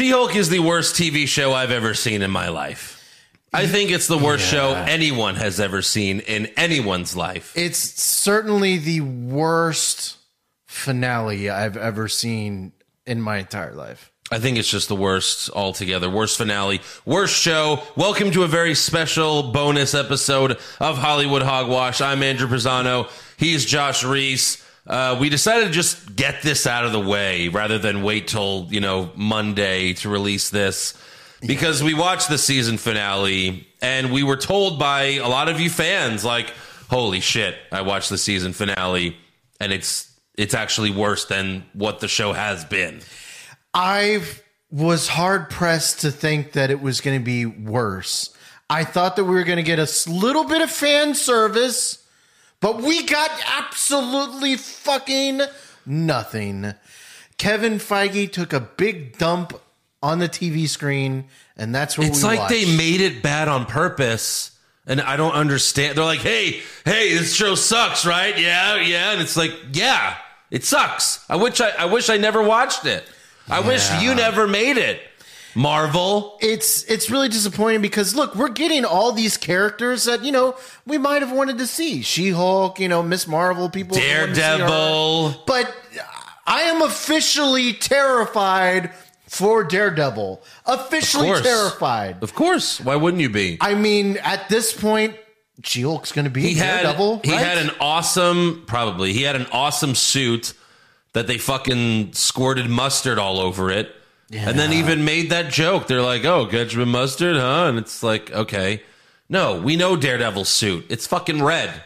She Hulk is the worst TV show I've ever seen in my life. I think it's the worst show anyone has ever seen in anyone's life. It's certainly the worst finale I've ever seen in my entire life. I think it's just the worst altogether. Worst finale, worst show. Welcome to a very special bonus episode of Hollywood Hogwash. I'm Andrew Pisano. He's Josh Reese. Uh, we decided to just get this out of the way rather than wait till you know Monday to release this because we watched the season finale and we were told by a lot of you fans like, "Holy shit! I watched the season finale and it's it's actually worse than what the show has been." I was hard pressed to think that it was going to be worse. I thought that we were going to get a little bit of fan service, but we got absolutely fucking nothing. Kevin Feige took a big dump on the TV screen, and that's what It's like watched. they made it bad on purpose. And I don't understand. They're like, hey, hey, this show sucks, right? Yeah, yeah. And it's like, yeah, it sucks. I wish I, I wish I never watched it. I wish you never made it. Marvel. it's it's really disappointing because look, we're getting all these characters that you know we might have wanted to see. She Hulk, you know, Miss Marvel, people. wanted to see her. Daredevil. But I am officially terrified for Daredevil. Officially course. terrified. Of course. Why wouldn't you be? I mean, at this point, She Hulk's going to be He had Daredevil. he right? had an awesome probably he had an awesome suit that they fucking squirted mustard all over it. And then even made that joke. They're like, "Oh, ketchup and mustard, huh?" And it's like, "Okay. No, we know Daredevil's suit. It's fucking red."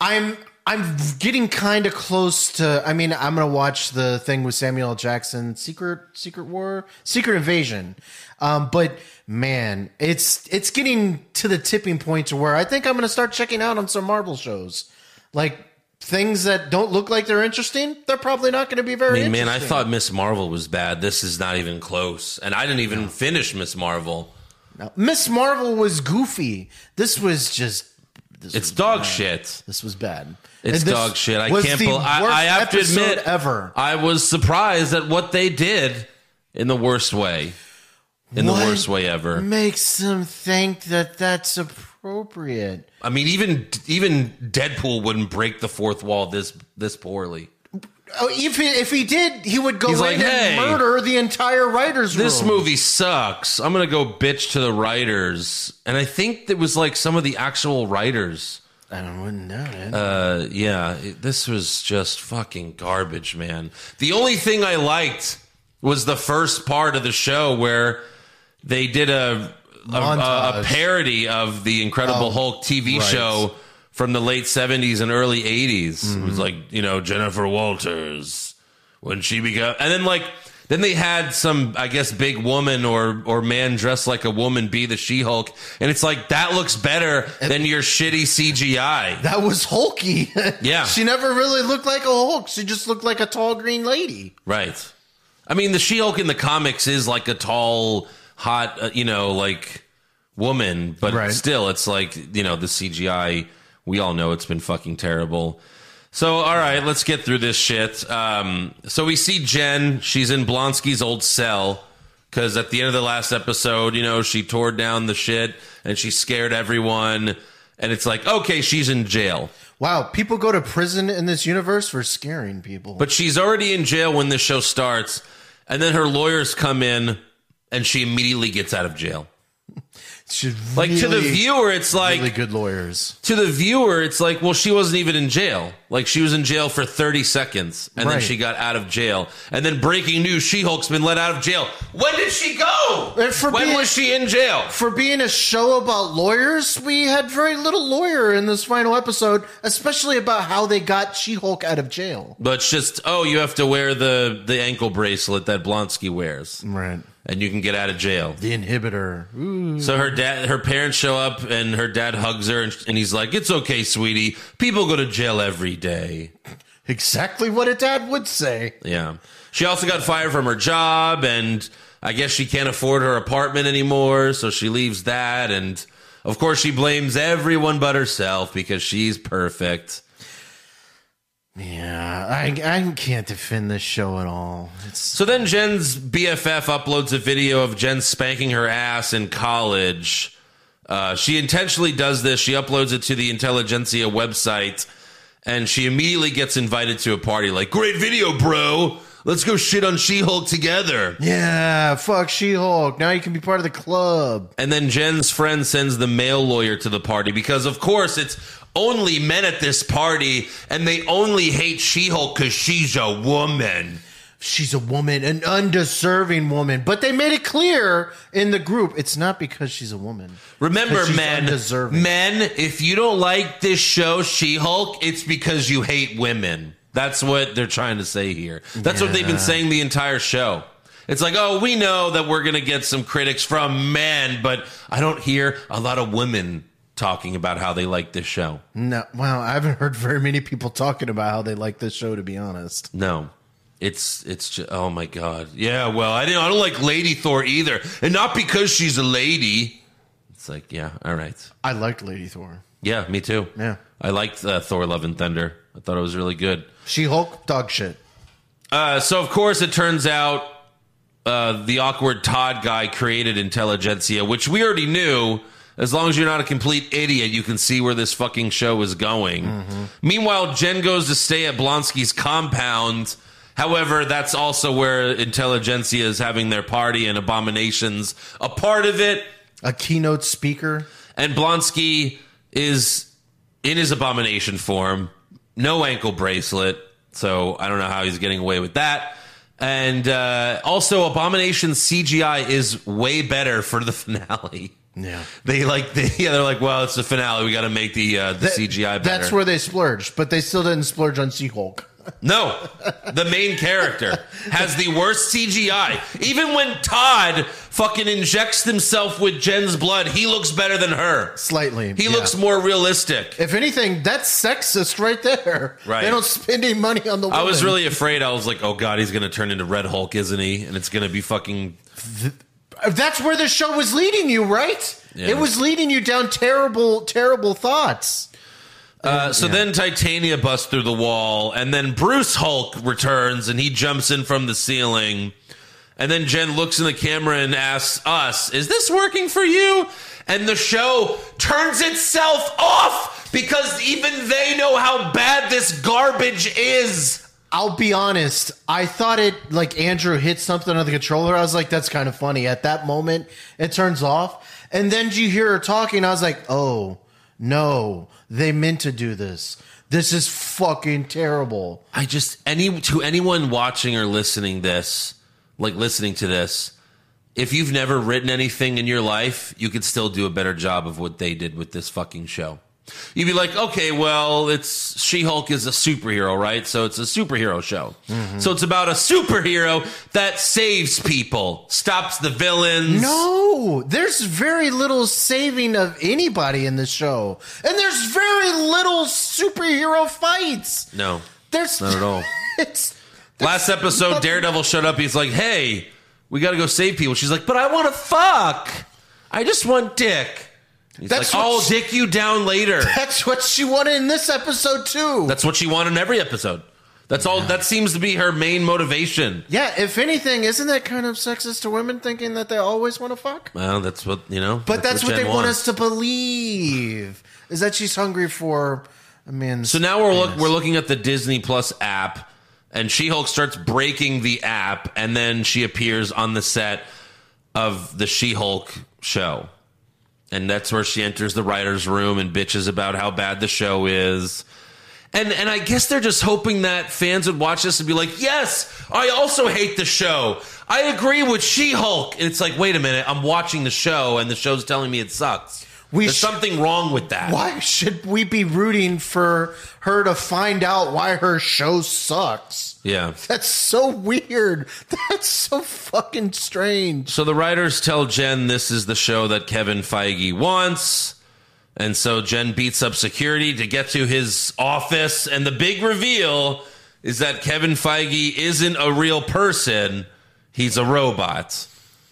I'm I'm getting kind of close to. I mean, I'm gonna watch the thing with Samuel L. Jackson, Secret Secret War, Secret Invasion. Um, but man, it's it's getting to the tipping point to where I think I'm gonna start checking out on some Marvel shows, like things that don't look like they're interesting. They're probably not going to be very. I mean, man, I thought Miss Marvel was bad. This is not even close. And I didn't even finish Miss Marvel. Miss Marvel was goofy. This was just. This It's was dog bad. shit. This was bad. It's dog shit. I can't believe. I, I have to admit, ever. I was surprised at what they did in the worst way. In What the worst way ever. makes them think that that's appropriate. I mean, even even Deadpool wouldn't break the fourth wall this this poorly. Oh, if he, if he did, he would go He's in like, and "Hey, murder the entire writers' This room. movie sucks. I'm gonna go bitch to the writers, and I think it was like some of the actual writers. I don't wouldn't know it. Uh, yeah, it- this was just fucking garbage, man. The only thing I liked was the first part of the show where they did a Uh, a, a, a parody of the Incredible oh, Hulk TV right. show from the late 70s and early 80s. It was mm-hmm. like, you know, Jennifer Walters when she began and then like then they had some I guess big woman or or man dressed like a woman be the She-Hulk and it's like that looks better than your shitty CGI. that was hulky. Yeah. she never really looked like a Hulk. She just looked like a tall green lady. Right. I mean, the She-Hulk in the comics is like a tall, hot, uh, you know, like woman, but Right. still, it's like you know the CGI. We all know it's been fucking terrible. So, all right, let's get through this shit. Um, so we see Jen. She's in Blonsky's old cell because at the end of the last episode, you know, she tore down the shit and she scared everyone. And it's like, okay, she's in jail. Wow, people go to prison in this universe for scaring people. But she's already in jail when the show starts, and then her lawyers come in, and she immediately gets out of jail. Should Like to the viewer, it's like really good lawyers. to the viewer, it's like, well, she wasn't even in jail. Like she was in jail for thirty seconds, and then she got out of jail. And then breaking news: She-Hulk's been let out of jail. When did she go? Uh, for when being- was she in jail? For being a show about lawyers, we had very little lawyer in this final episode, especially about how they got She-Hulk out of jail. But it's just, oh, you have to wear the the ankle bracelet that Blonsky wears, Right. And you can get out of jail. The inhibitor. Ooh. So her dad, her parents show up, and her dad hugs her, and, and he's like, "It's okay, sweetie. People go to jail every day." Exactly what a dad would say. Yeah. She also got fired from her job, and I guess she can't afford her apartment anymore, so she leaves that. And of course, she blames everyone but herself because she's perfect. Yeah, I, I can't defend this show at all. It's So then Jen's BFF uploads a video of Jen spanking her ass in college. Uh, she intentionally does this. She uploads it to the Intelligencia website, and she immediately gets invited to a party. Like, great video, bro. Let's go shit on She-Hulk together. yeah, fuck She-Hulk. Now you can be part of the club. And then Jen's friend sends the male lawyer to the party because, of course, it's only men at this party, and they only hate She-Hulk because she's a woman. She's a woman, an undeserving woman, but they made it clear in the group it's not because she's a woman. Remember, men, men, if you don't like this show, She-Hulk, it's because you hate women. That's what they're trying to say here. That's what they've been saying the entire show. It's like, oh, we know that we're going to get some critics from men, but I don't hear a lot of women talking about how they like this show. No, well, I haven't heard very many people talking about how they like this show. To be honest, No. It's it's just oh my god. Yeah, well, I didn't I don't like Lady Thor either. And not because she's a lady. It's like, yeah, all right. I liked Lady Thor. Yeah, me too. Yeah. I liked uh, Thor: Love and Thunder. I thought it was really good. She-Hulk, dog shit. Uh, so of course it turns out uh, the awkward Todd guy created Intelligencia, which we already knew. As long as you're not a complete idiot, you can see where this fucking show is going. Meanwhile, Jen goes to stay at Blonsky's compound. However, that's also where Intelligencia is having their party and Abominations a part of it. A keynote speaker. And Blonsky is in his abomination form, no ankle bracelet. So I don't know how he's getting away with that. And uh, also, Abomination CGI is way better for the finale. Yeah. They like, they, yeah, they're like, well, it's the finale. We got to make the uh, the CGI better. That's where they splurged, but they still didn't splurge on She-Hulk. No, the main character has the worst CGI. Even when Todd fucking injects himself with Jen's blood, he looks better than her. Slightly. He yeah. looks more realistic. If anything, that's sexist right there. Right. They don't spend any money on the. I was really afraid. I was like, "Oh God, he's gonna turn into Red Hulk, isn't he?" And it's gonna be fucking. That's where the show was leading you, right? Yeah. It was leading you down terrible, terrible thoughts. Uh, so then Titania busts through the wall, and then Bruce Hulk returns, and he jumps in from the ceiling. And then Jen looks in the camera and asks us, "Is this working for you?" And the show turns itself off because even they know how bad this garbage is. I'll be honest. I thought it like Andrew hit something on the controller. I was like, "That's kind of funny." At that moment, it turns off, and then you hear her talking. I was like, "Oh no, they meant to do this. This is fucking terrible." I just any to anyone watching or listening this, like listening to this, if you've never written anything in your life, you could still do a better job of what they did with this fucking show. You'd be like, okay, well, it's She Hulk is a superhero, right? So it's a superhero show. Mm-hmm. So it's about a superhero that saves people, stops the villains. No, there's very little saving of anybody in the show, and there's very little superhero fights. no, There's not at all. It's Last episode, Daredevil showed up. He's like, "Hey, we got to go save people." She's like, "But I want to fuck. I just want dick." He's That's like, "I'll she- dick you down later." That's what she wanted in this episode too. That's what she wanted in every episode. That's all. That seems to be her main motivation. yeah, if anything, isn't that kind of sexist to women thinking that they always want to fuck? Well, that's what you know. But that's, what, Jen they want us to believe is that she's hungry for a man's. So now we're look we're looking at the Disney Plus app, and She Hulk starts breaking the app, and then she appears on the set of the She Hulk show, and that's where she enters the writers' room and bitches about how bad the show is. And and I guess they're just hoping that fans would watch this and be like, "Yes, I also hate the show. I agree with She Hulk." And it's like, wait a minute, I'm watching the show, and the show's telling me it sucks. We There's sh- something wrong with that. Why should we be rooting for her to find out why her show sucks? Yeah. That's so weird. That's so fucking strange. So the writers tell Jen this is the show that Kevin Feige wants. And so Jen beats up security to get to his office. And the big reveal is that Kevin Feige isn't a real person, he's a robot.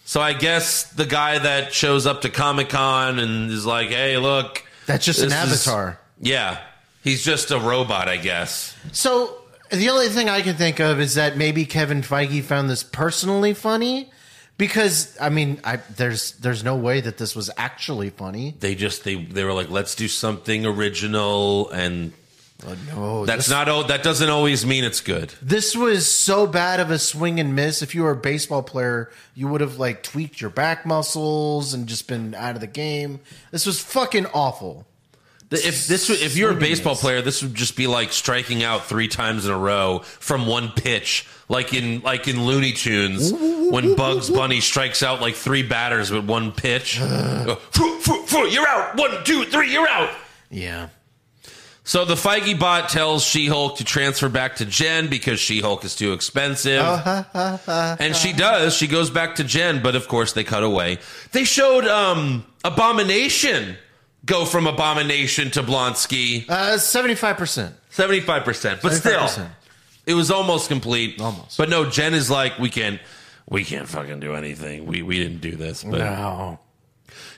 So I guess the guy that shows up to Comic Con and is like, hey, look. That's just an is- avatar. yeah. He's just a robot, I guess. So the only thing I can think of is that maybe Kevin Feige found this personally funny, because I mean, I there's there's no way that this was actually funny. They just they they were like, let's do something original, and No, that's this, not oh, that doesn't always mean it's good. This was so bad of a swing and miss. If you were a baseball player, you would have like tweaked your back muscles and just been out of the game. This was fucking awful. If this if you're a baseball player, this would just be like striking out three times in a row from one pitch, like in like in Looney Tunes when Bugs Bunny strikes out like three batters with one pitch. Uh, "Phew, phew, phew, you're out. One, two, three. You're out. Yeah. So the Feige bot tells She-Hulk to transfer back to Jen because She-Hulk is too expensive. and she does. She goes back to Jen, but of course they cut away. They showed um Abomination go from Abomination to Blonsky. Uh, seventy-five percent. 75%, but still 75%. it was almost complete. Almost. But no, Jen is like we can't we can't fucking do anything. We we didn't do this. But No.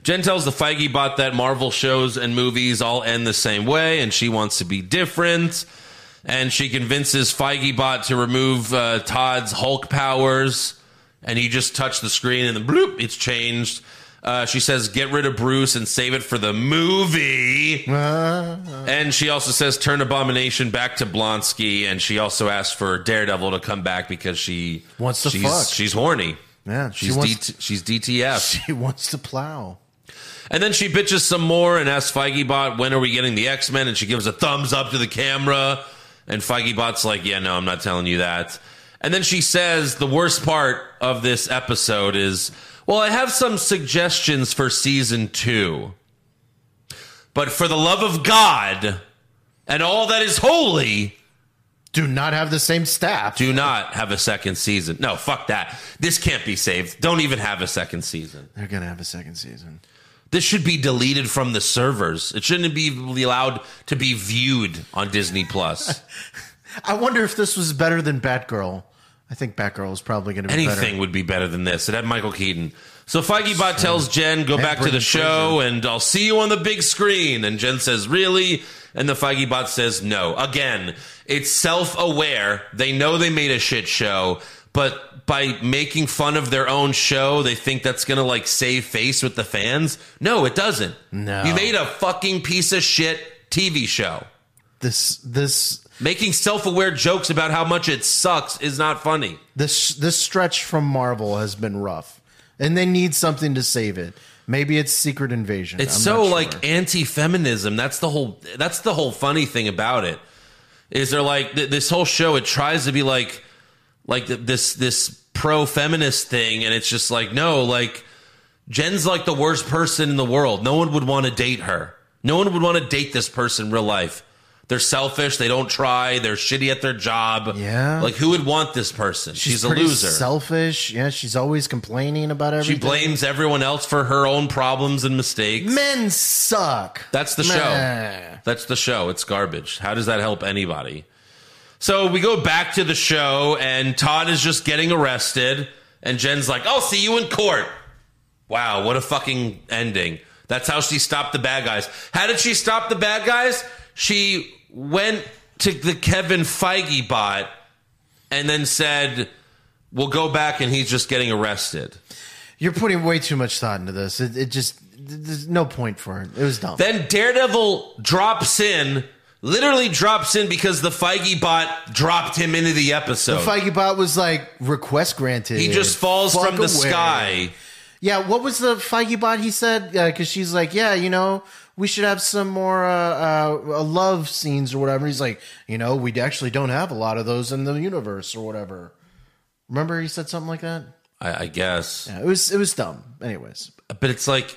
Jen tells the Feige bot that Marvel shows and movies all end the same way, and she wants to be different. And she convinces Feige bot to remove uh, Todd's Hulk powers, and he just touched the screen, and then bloop, it's changed. Uh, she says, "Get rid of Bruce and save it for the movie." and she also says, "Turn Abomination back to Blonsky." And she also asks for Daredevil to come back because she Wants to she's, fuck. She's horny. Yeah, she she's wants- DT she's DTF. She wants to plow. And then she bitches some more and asks Feigebot, when are we getting the X Men? And she gives a thumbs up to the camera. And Feigebot's like, yeah, no, I'm not telling you that. And then she says, the worst part of this episode is, well, I have some suggestions for season two. But for the love of God and all that is holy, Do not have the same staff. do not have a second season. No, fuck that. This can't be saved. Don't even have a second season. They're gonna have a second season. This should be deleted from the servers. It shouldn't be allowed to be viewed on Disney Plus. I wonder if this was better than Batgirl. I think Batgirl is probably going to be Anything better. would be better than this. It had Michael Keaton. So Feigebot tells Jen, go back to the show and I'll see you on the big screen. And Jen says, really? And the Feigebot says, no. Again, it's self-aware. They know they made a shit show, but by making fun of their own show, they think that's gonna like save face with the fans. No, it doesn't. No. You made a fucking piece of shit TV show. This this Making self-aware jokes about how much it sucks is not funny. this this stretch from Marvel has been rough, and they need something to save it. Maybe it's Secret Invasion. It's I'm so sure. like anti-feminism. That's the whole. That's the whole funny thing about it. Is there like th- this whole show? It tries to be like, like th- this this pro-feminist thing, and it's just like no, like Jen's like the worst person in the world. No one would want to date her. No one would want to date this person in real life. They're selfish. They don't try. They're shitty at their job. Yeah. Like who would want this person? She's, a loser. selfish. Yeah, she's always complaining about everything. she blames everyone else for her own problems and mistakes. Men suck. That's the show. That's the show. It's garbage. How does that help anybody? So we go back to the show, and Todd is just getting arrested, and Jen's like, I'll see you in court. Wow, what a fucking ending. That's how she stopped the bad guys. How did she stop the bad guys? She went to the Kevin Feige bot and then said, We'll go back, and he's just getting arrested. You're putting way too much thought into this. It, it just there's no point for it. It was dumb. Then Daredevil drops in, literally drops in because the Feige bot dropped him into the episode. The Feige bot was like request granted. he just falls Fuck from the away. sky. Yeah, what was the Feige bot he said? Because she's like, yeah, you know, we should have some more uh, uh, love scenes or whatever. He's like, you know, we actually don't have a lot of those in the universe or whatever. Remember, he said something like that. I, I guess, Yeah, it was it was dumb. Anyways, but it's like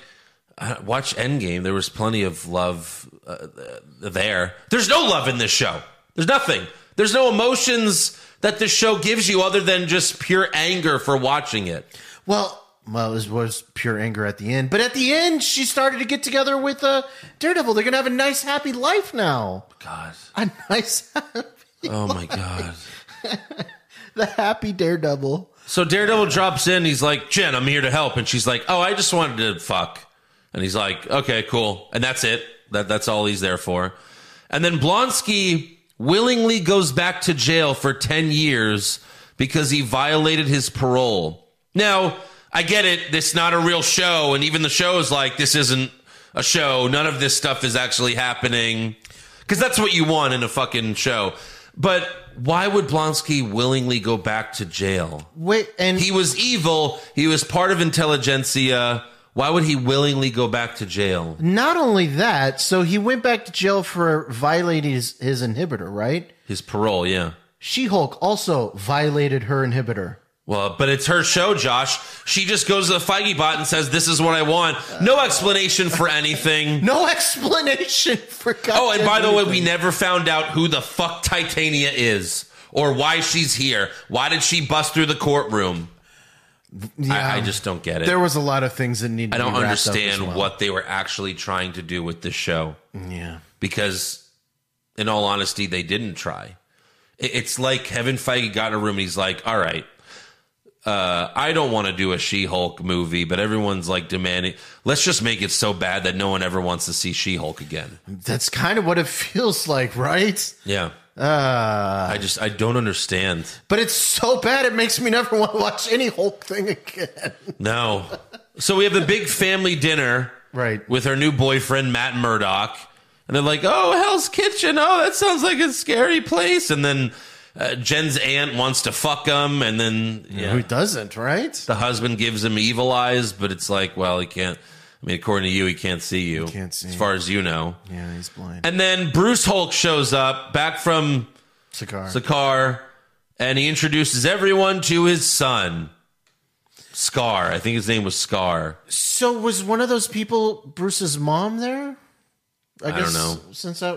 uh, watch Endgame. There was plenty of love uh, uh, there. There's no love in this show. There's nothing. There's no emotions that this show gives you other than just pure anger for watching it. well, well, it was, pure anger at the end. But at the end, she started to get together with uh, Daredevil. They're gonna have a nice, happy life now. God. A nice, happy. Oh my God. the happy Daredevil. So Daredevil drops in. He's like, Jen, I'm here to help. And she's like, Oh, I just wanted to fuck. And he's like, Okay, cool. And that's it. That that's all he's there for. And then Blonsky willingly goes back to jail for 10 years because he violated his parole. Now, I get it. This is not a real show. And even the show is like, this isn't a show. None of this stuff is actually happening. Because that's what you want in a fucking show. But why would Blonsky willingly go back to jail? Wait, and He was evil. He was part of Intelligencia. Why would he willingly go back to jail? not only that, so he went back to jail for violating his, his inhibitor, right? His parole, yeah. She Hulk also violated her inhibitor. Well, but it's her show, Josh. She just goes to the Feige bot and says, "This is what I want." No explanation for anything. No explanation for God. Oh, and by the way, we never found out who the fuck Titania is or why she's here. Why did she bust through the courtroom? I, I just don't get it. there was a lot of things that need. I don't be wrapped up as understand well. what they were actually trying to do with this show Yeah, because, in all honesty, they didn't try. It's like Kevin Feige got in a room and he's like, "All right, uh, I don't want to do a She-Hulk movie, but everyone's like demanding. Let's just make it so bad that no one ever wants to see She-Hulk again." that's kind of what it feels like, right? Yeah, Uh, I just I don't understand. but it's so bad it makes me never want to watch any Hulk thing again. No. So we have the big family dinner, Right. with her new boyfriend Matt Murdock, and they're like, "Oh, Hell's Kitchen! Oh, that sounds like a scary place." And then uh, Jen's aunt wants to fuck him, and then yeah, Who doesn't, right? the husband gives him evil eyes, but it's like, well, he can't. I mean, according to you, he can't see you. can't see. as far as you know. Yeah, he's blind. And then Bruce Hulk shows up back from Cigar. Sakaar, and he introduces everyone to his son, Skaar. I think his name was Skaar. so was one of those people Bruce's mom there? I, don't know. Since I,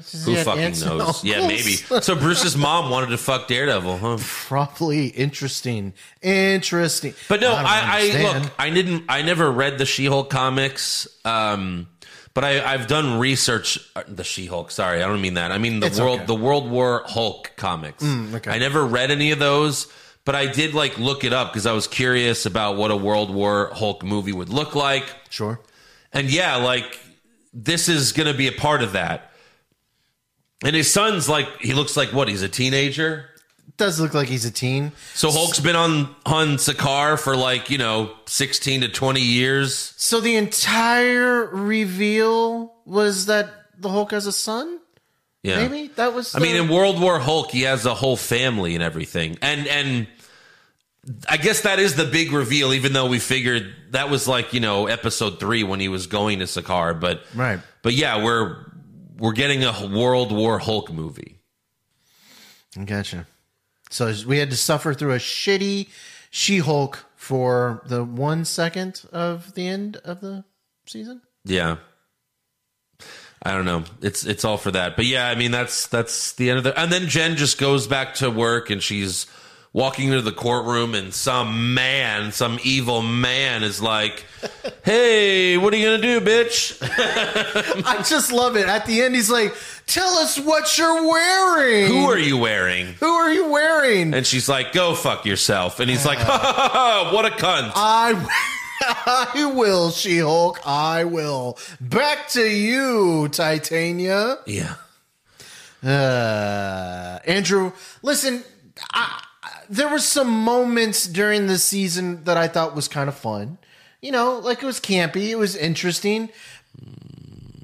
since Who fucking knows? Yeah, maybe. So Bruce's mom wanted to fuck Daredevil, huh? Probably interesting. Interesting. But no, don't I, I look. I didn't. I never read the She-Hulk comics. Um, but I, I've done research. uh, The She-Hulk. Sorry, I don't mean that. I mean the It's world. okay. The World War Hulk comics. okay. I never read any of those, but I did like look it up because I was curious about what a World War Hulk movie would look like. Sure. And yeah, like this is going to be a part of that. And his son's like he looks like what? He's a teenager. Does look like he's a teen. So Hulk's been on on Sakaar for like you know sixteen to twenty years. So the entire reveal was that the Hulk has a son. Yeah, Maybe that was. I mean, in World War Hulk, he has a whole family and everything, and and I guess that is the big reveal. Even though we figured that was like you know episode three when he was going to Sakaar, but Right. But yeah, we're we're getting a World War Hulk movie. Gotcha. So we had to suffer through a shitty She-Hulk for the one second of the end of the season. Yeah. I don't know. It's it's all for that. But yeah, I mean that's that's the end of the and then Jen just goes back to work and she's walking into the courtroom and some man, some evil man is like, "Hey, what are you going to do, bitch?" I just love it. At the end, he's like, "Tell us what you're wearing. Who are you wearing? Who are you wearing?" And she's like, "Go fuck yourself." And he's like, ha, ha, ha, ha, "What a cunt." I, I will, She-Hulk. I will. Back to you, Titania. yeah. Uh, Andrew, listen, I- there were some moments during the season that I thought was kind of fun. You know, like it was campy, it was interesting.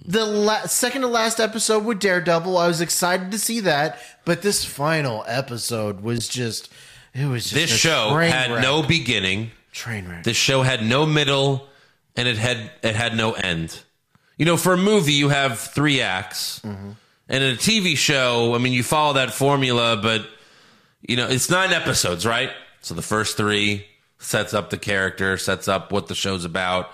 The la- second to last episode with Daredevil, I was excited to see that, but this final episode was just it was just This show had wreck. no beginning. train wreck. This show had no middle and it had it had no end. You know, for a movie you have 3 acts. Mm-hmm. And in a TV show, I mean you follow that formula but you know, it's 9 episodes, right? So the first 3 sets up the character, sets up what the show's about.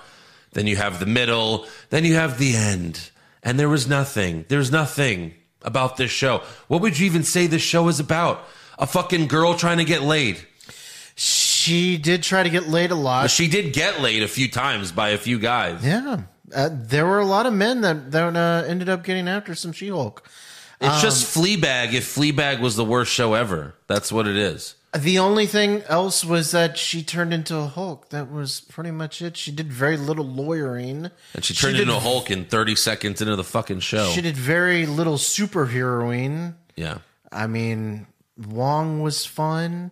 Then you have the middle, then you have the end. And there was nothing. There's nothing about this show. What would you even say this show is about? A fucking girl trying to get laid. she did try to get laid a lot. She did get laid a few times by a few guys. Yeah, uh, there were a lot of men that that uh, ended up getting after some She-Hulk. It's just Fleabag if Fleabag was the worst show ever. That's what it is. The only thing else was that she turned into a Hulk. That was pretty much it. She did very little lawyering. And she turned did- into a Hulk in 30 seconds into the fucking show. She did very little superheroing. yeah. I mean, Wong was fun.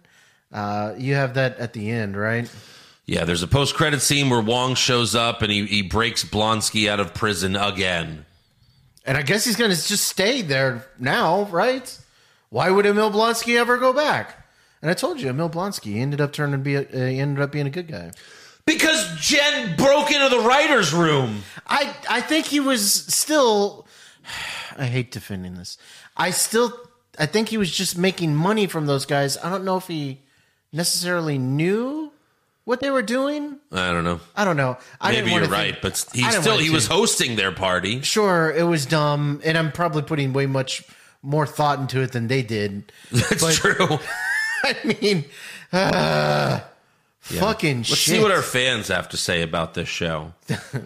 Uh, you have that at the end, right? Yeah, there's a post credit scene where Wong shows up and he, he breaks Blonsky out of prison again. And I guess he's going to just stay there now, right? Why would Emil Blonsky ever go back? And I told you, Emil Blonsky ended up turning to be a, uh, ended up being a good guy. Because Jen broke into the writer's room. I I think he was still. I hate defending this. I still I think he was just making money from those guys. I don't know if he necessarily knew what they were doing. I don't know. I don't know. I Maybe you're right, think- but he still he to. was hosting their party. sure it was dumb, and I'm probably putting way much more thought into it than they did. That's But- true. I mean, uh, fucking Let's shit. see what our fans have to say about this show.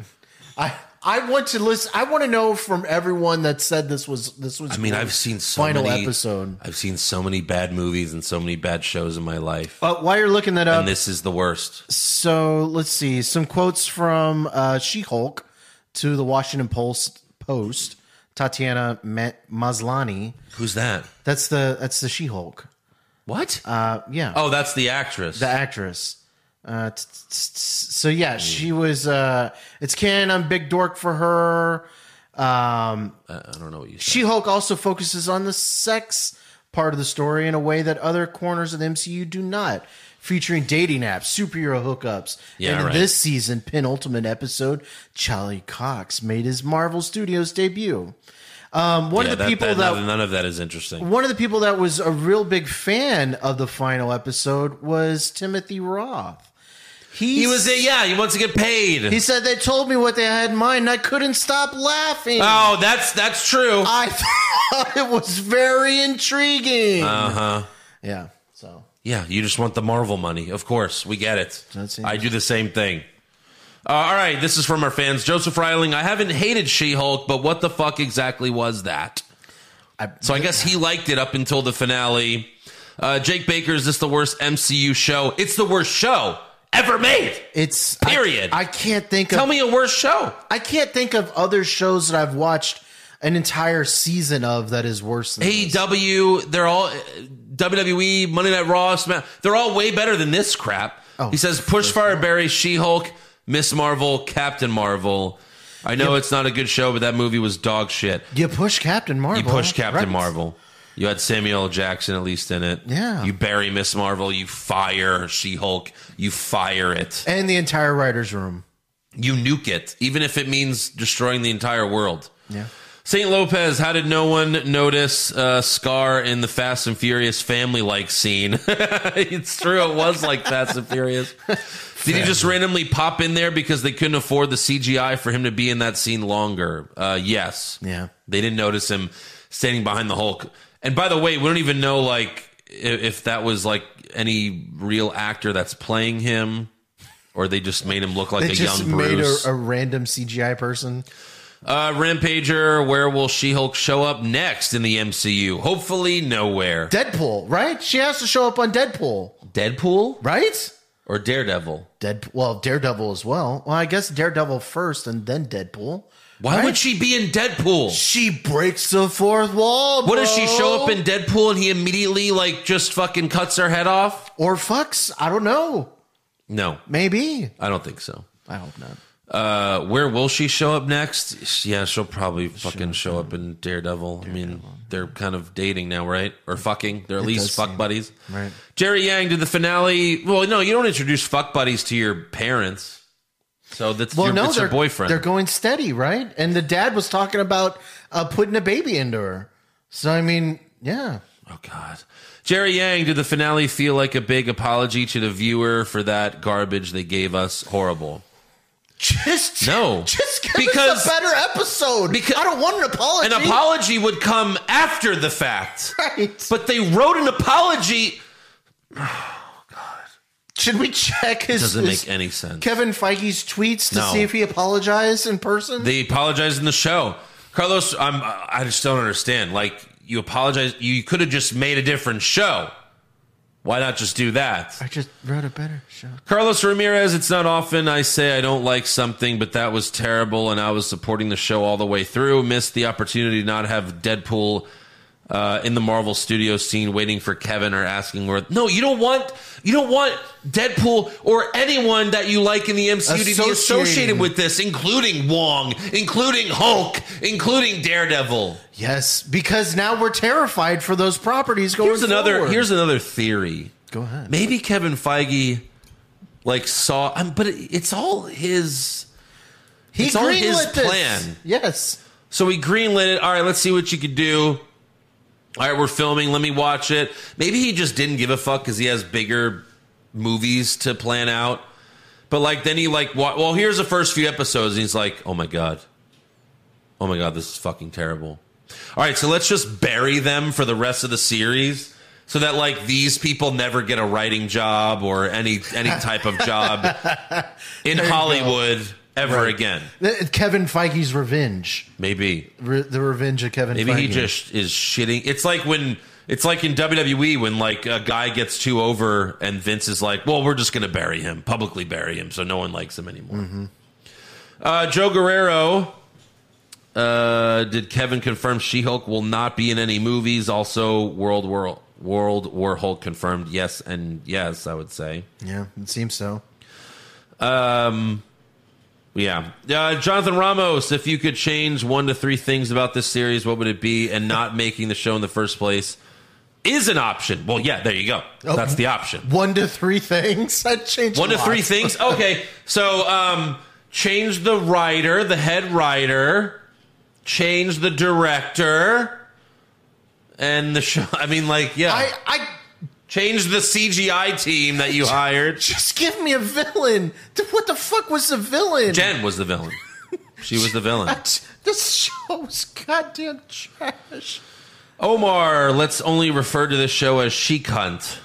I I want to listen. I want to know from everyone that said this was this was. I mean. I've seen so final many episode. I've seen so many bad movies and so many bad shows in my life, Uh, while you're looking that up, and this is the worst. so let's see some quotes from uh, She-Hulk to the Washington Post. Post Tatiana Ma- Maslany. Who's that? That's the that's the She-Hulk. What? Uh, yeah, oh, that's the actress. the actress. Uh, t- t- t- so yeah, she was. Uh, it's canon. I'm big dork for her. Um, I I don't know what you. She Hulk also focuses on the sex part of the story in a way that other corners of the MCU do not, featuring dating apps, superhero hookups. Yeah, and in right. this season, penultimate episode, Charlie Cox made his Marvel Studios debut. Um, one Yeah, of the that- people that- that, none, none of that is interesting. one of the people that was a real big fan of the final episode was Timothy Roth. He was a, yeah. He wants to get paid. He said they told me what they had in mind. and I couldn't stop laughing. oh, that's that's true. I thought it was very intriguing. Uh huh. yeah. So Yeah, you just want the Marvel money. Of course, we get it. I do the same thing. Uh, all right, this is from our fans. Joseph Reiling, I haven't hated She Hulk, but what the fuck exactly was that? I, So I guess he liked it up until the finale. Uh, Jake Baker, is this the worst MCU show? It's the worst show ever made. it's Period. I, I can't think of Tell of. me a worse show. I can't think of other shows that I've watched an entire season of that is worse than this. AEW, they're all uh, WWE, Monday Night Raw, they're all way better than this crap. Oh, he says Push Fireberry, She Hulk, Miss Marvel, Captain Marvel. I know it's not a good show, but that movie was dog shit. You push Captain Marvel. You push Captain right? Marvel. You had Samuel L. Jackson at least in it. Yeah. You bury Miss Marvel. You fire She Hulk. You fire it. and the entire writers' room. You nuke it, even if it means destroying the entire world. Yeah. St. Lopez, how did no one notice uh, Skaar in the Fast and Furious family like scene? it's true, it was like Fast and Furious. Did he just randomly pop in there because they couldn't afford the CGI for him to be in that scene longer? Uh, yes. Yeah. They didn't notice him standing behind the Hulk. And by the way, we don't even know like if that was like any real actor that's playing him, or they just made him look like They a just young made a, a random CGI person. Uh, Rampager, where will She Hulk show up next in the MCU? Hopefully, nowhere. Deadpool, right? She has to show up on Deadpool, Deadpool right? or Daredevil? Dead, well, Daredevil as well. Well, I guess Daredevil first and then Deadpool. Why Right? would she be in Deadpool? She breaks the fourth wall. What does she show up in Deadpool and he immediately like just fucking cuts her head off? Or fucks? I don't know. No, Maybe. I don't think so. I hope not. Uh, where will she show up next? Yeah, she'll probably fucking show up in Daredevil. I mean, they're kind of dating now, right? Or fucking. They're at least fuck buddies. right. Jerry Yang did the finale. Well, no, you don't introduce fuck buddies to your parents. So that's Well, your, no, it's they're your boyfriend. They're going steady, right? And the dad was talking about uh, putting a baby into her. So I mean, yeah. Oh God. Jerry Yang, did the finale feel like a big apology to the viewer for that garbage they gave us? Horrible. Just No. just give Because- us a better episode. Because- I don't want an apology. An apology would come after the fact. right? But they wrote an apology. Should we check his, Doesn't his make any sense. Kevin Feige's tweets to No. see if he apologized in person? They apologized in the show. Carlos, I'm I just don't understand. Like you apologize you could have just made a different show. Why not just do that? I just wrote a better show. Carlos Ramirez, it's not often I say I don't like something, but that was terrible, and I was supporting the show all the way through. Missed the opportunity to not have Deadpool uh, in the Marvel studio scene waiting for Kevin or asking where. No, you don't want you don't want Deadpool or anyone that you like in the MCU to be associated with this, including Wong, including Hulk, including Daredevil. Yes, because now we're terrified for those properties going Here's another forward. here's another theory. Go ahead. Maybe Kevin Feige like saw, um, but it, it's all his. He it's all his greenlit this. plan. Yes. So he greenlit it. All right, let's see what you could do. All right, we're filming. Let me watch it. Maybe he just didn't give a fuck because he has bigger movies to plan out. But like then he like wa- well here's the first few episodes and he's like oh my god, oh my god this is fucking terrible. All right, so let's just bury them for the rest of the series. So that like these people never get a writing job or any any type of job in Hollywood. go. Ever Right. again. The- Kevin Feige's revenge. Maybe Re- the revenge of Kevin Maybe Feige. he just is shitting. It's like when it's like in WWE when like a guy gets too over and Vince is like, "Well, we're just going to bury him, publicly bury him, so no one likes him anymore." Uh, Joe Guerrero. Uh, did Kevin confirm She-Hulk will not be in any movies? Also, World War World War Hulk confirmed. Yes, and yes, I would say. Yeah, it seems so. Um, yeah. Uh, Jonathan Ramos, if you could change one to three things about this series, what would it be? And not making the show in the first place is an option. Well, yeah, there you go. Oh. That's the option. One to three things. That changed. One to three things. Okay, so um, change the writer, the head writer, change the director, and the show. I mean, like, yeah, I, I change the CGI team that you hired. just give me a villain. What the fuck was the villain? Jen was the villain. She was the villain. this show show's goddamn trash. Omar, let's only refer to this show as She Cunt.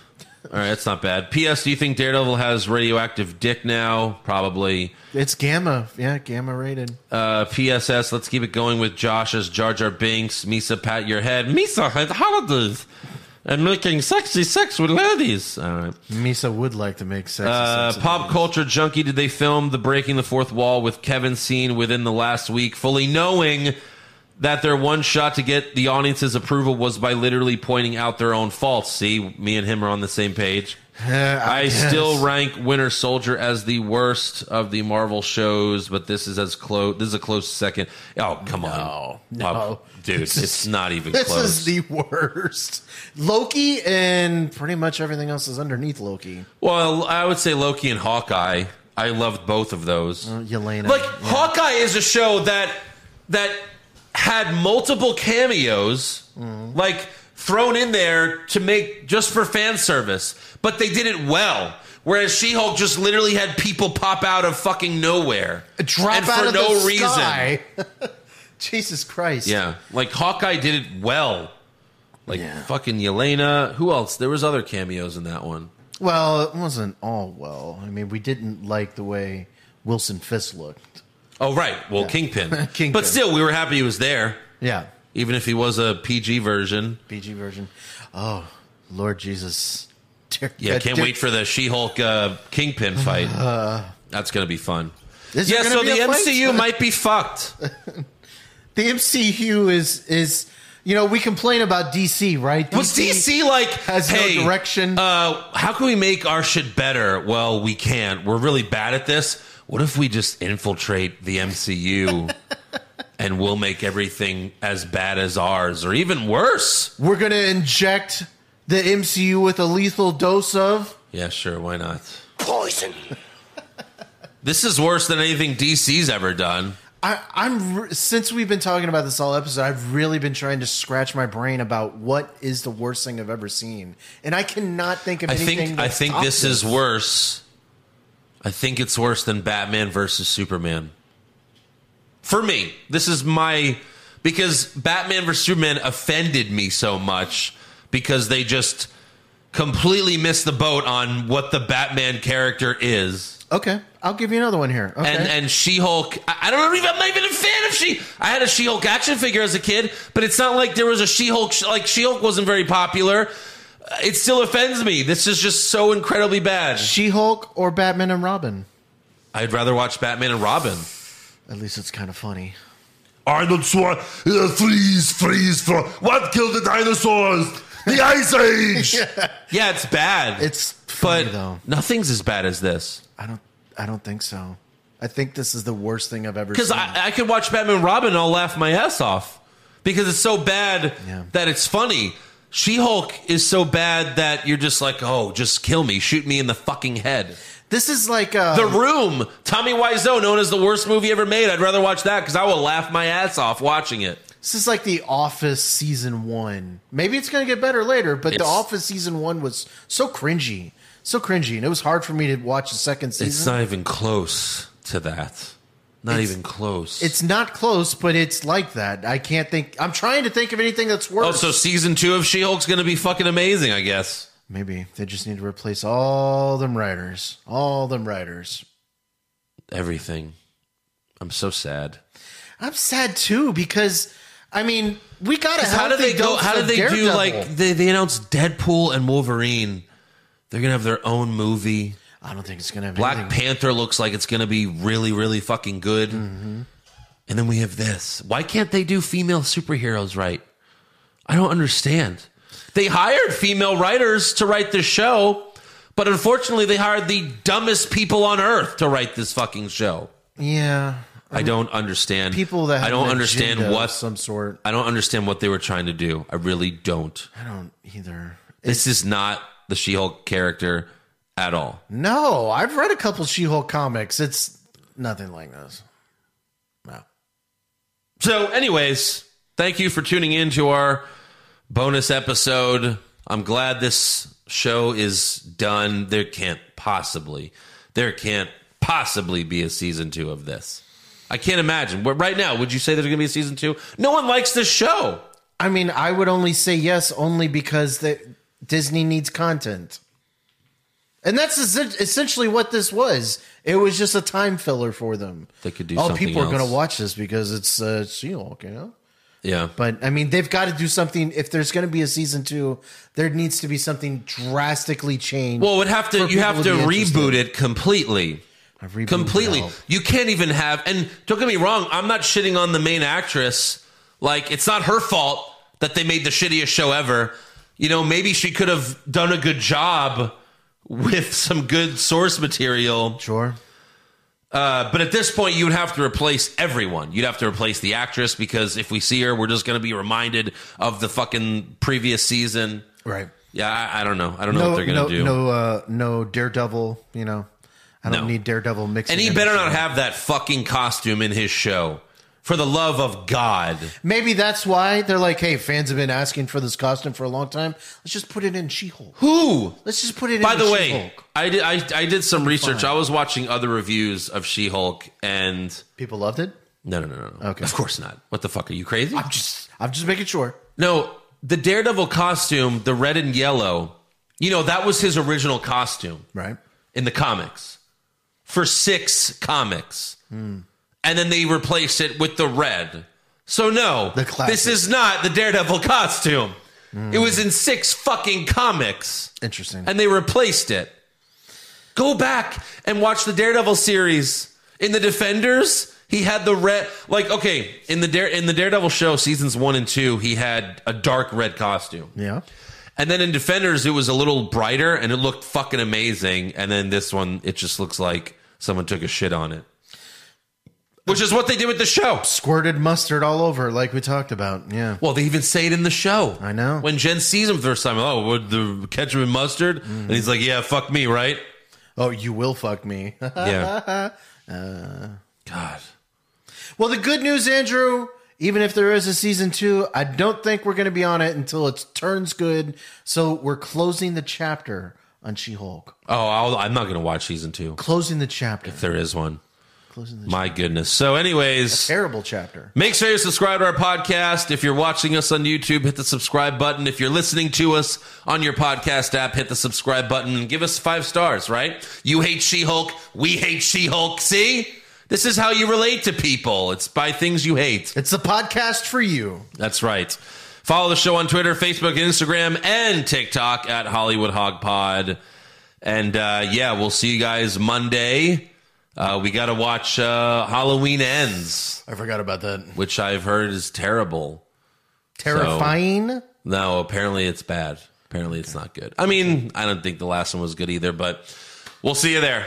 All right, that's not bad. P.S. Do you think Daredevil has radioactive dick now? Probably. It's gamma. Yeah, gamma rated. Uh, P.S.S. Let's keep it going with Josh as Jar Jar Binks. Misa, pat your head. Misa holidays and making sexy sex with ladies. All right. Misa would like to make sexy Uh, sex pop culture junkie. Did they film the breaking the fourth wall with Kevin scene within the last week, fully knowing that their one shot to get the audience's approval was by literally pointing out their own faults? See, me and him are on the same page. Uh, I still rank Winter Soldier as the worst of the Marvel shows, but this is as close. This is a close second. Oh, come on, no. Oh, dude, This it's is- not even This close. is the worst. Loki and pretty much everything else is underneath Loki. well, I would say Loki and Hawkeye. I loved both of those. Uh, Yelena. Like yeah. Hawkeye is a show that that had multiple cameos, Mm-hmm. like thrown in there to make just for fan service, but they did it well. Whereas She-Hulk just literally had people pop out of fucking nowhere, drop and out for of no the reason. sky. Jesus Christ. Yeah, like Hawkeye did it well. Like Yeah. fucking Yelena. Who else? There was other cameos in that one. Well, it wasn't all well. I mean, we didn't like the way Wilson Fisk looked. Oh right, well Kingpin. Kingpin. But still, we were happy he was there, Yeah. Even if he was a PG version. PG version. Oh, Lord Jesus. Dear- Yeah, uh, can't dear- wait for the She-Hulk uh, Kingpin fight. That's gonna be fun. Yeah, so the fight? MCU might be fucked. The MCU is is you know we complain about DC, right? Was DC like, has no direction. Uh, how can we make our shit better? Well, we can't. We're really bad at this. What if we just infiltrate the MCU and we'll make everything as bad as ours or even worse? We're gonna inject the MCU with a lethal dose of. Yeah, sure. Why not? Poison. this is worse than anything DC's ever done. I, I'm since we've been talking about this all episode, I've really been trying to scratch my brain about what is the worst thing I've ever seen, and I cannot think of I anything. think I think topped this is worse. I think it's worse than Batman versus Superman. For me, this is my because Batman versus Superman offended me so much because they just completely missed the boat on what the Batman character is. Okay, I'll give you another one here. Okay. And and She Hulk, I, I don't even. I'm not even a fan of She. I had a She Hulk action figure as a kid, but it's not like there was a She Hulk. Like She Hulk wasn't very popular. Uh, it still offends me. This is just so incredibly bad. She Hulk or Batman and Robin. I'd rather watch Batman and Robin. At least it's kind of funny. Arnold Schwarzenegger, uh, freeze, freeze, for what killed the dinosaurs? The Ice Age. Yeah, it's bad. It's funny but though. nothing's as bad as this. I don't. I don't think so. I think this is the worst thing I've ever Because. I, I could watch Batman Robin and I'll laugh my ass off. Because it's so bad Yeah. that it's funny. She Hulk is so bad that you're just like, oh, just kill me, shoot me in the fucking head. This is like uh, The Room, Tommy Wiseau, known as the worst movie ever made. I'd rather watch that because I will laugh my ass off watching it. This is like The Office season one. Maybe it's going to get better later, but The Office season one was so cringy, so cringy, and it was hard for me to watch the second season. It's not even close to that. Not It's- even close. It's not close, but it's like that. I can't think. I'm trying to think of anything that's worse. oh, so season two of She Hulk's going to be fucking amazing, I guess. Maybe they just need to replace all them writers, all them writers. Everything. I'm so sad. I'm sad too because I mean we got to How did they go? How do they do like they, they announced Deadpool and Wolverine? They're gonna have their own movie. I don't think it's gonna have Black anything. Panther looks like it's gonna be really, really fucking good. Mm-hmm. And then we have this. Why can't they do female superheroes right? I don't understand. They hired female writers to write this show, but unfortunately, they hired the dumbest people on earth to write this fucking show. Yeah, I don't understand people that have I don't understand what some sort. I don't understand what they were trying to do. I really don't. I don't either. This is not the She-Hulk character at all. No, I've read a couple She-Hulk comics. It's nothing like this. No. So, anyways, thank you for tuning in to our bonus episode. I'm glad this show is done. There can't possibly, there can't possibly be a season two of this. I can't imagine. But right now, would you say there's going to be a season two? No one likes this show. I mean, I would only say yes only because the, Disney needs content. And that's essentially what this was. It was just a time filler for them. They could do Oh, people are going to watch this because it's uh, She-Hulk, you know? Yeah. But I mean, they've got to do something. If there's going to be a season two, there needs to be something drastically changed. Well, it would have to. You have to reboot it completely. Completely. You can't even have. And don't get me wrong. I'm not shitting on the main actress. Like it's not her fault that they made the shittiest show ever. You know, maybe she could have done a good job with some good source material. Sure. Uh, but at this point, you would have to replace everyone. You'd have to replace the actress because if we see her, we're just going to be reminded of the fucking previous season. Right. Yeah, I, I don't know. I don't know No, what they're going no, to do. no, uh, no Daredevil. You know, I don't No. need Daredevil mixing. And he better not show. have that fucking costume in his show. For the love of God. Maybe that's why they're like, "Hey, fans have been asking for this costume for a long time. Let's just put it in She-Hulk. Who? Let's just put it By in the way, She-Hulk." I did I, I did some research. fine. I was watching other reviews of She-Hulk and People loved it. no no no no. no. Okay. Of course not. What the fuck are you crazy? I'm just, I'm just making sure. No, the Daredevil costume, the red and yellow, you know, that was his original costume Right. in the comics. For 6 comics. Hmm. And then they replaced it with the red. So no, The this is not the Daredevil costume. Hmm. It was in 6 fucking comics. Interesting. and they replaced it. Go back and watch the Daredevil series. In the Defenders, he had the red. Like, okay, in the Dare in the Daredevil show, seasons one and two, he had a dark red costume, yeah. and then in Defenders, it was a little brighter and it looked fucking amazing. And then this one, it just looks like someone took a shit on it, which is what they did with the show. Squirted mustard all over, like we talked about. Yeah. Well, they even say it in the show. I know. When Jen sees him the first time, oh, would the ketchup and mustard? Mm. And he's like, yeah, fuck me, right? Oh, you will fuck me. Yeah. Uh. God. well, the good news, Andrew. Even if there is a season two, I don't think we're going to be on it until it turns good. So we're closing the chapter on She-Hulk. Oh, I'll, I'm not going to watch season two Closing the chapter. if there is one. Closing the My goodness. So, anyways, terrible chapter. make sure you subscribe to our podcast. If you're watching us on YouTube, hit the subscribe button. If you're listening to us on your podcast app, hit the subscribe button and give us five stars, right? You hate She Hulk. We hate She Hulk. See? This is how you relate to people. It's by things you hate. It's a podcast for you. That's right. Follow the show on Twitter, Facebook, Instagram, and TikTok at Hollywood Hog Pod. And uh, yeah, we'll see you guys Monday. Uh, we got to watch uh, Halloween Ends, I forgot about that. which I've heard is terrible. Terrifying. No, apparently it's bad. Apparently it's not good. I mean, I don't think the last one was good either, but we'll see you there.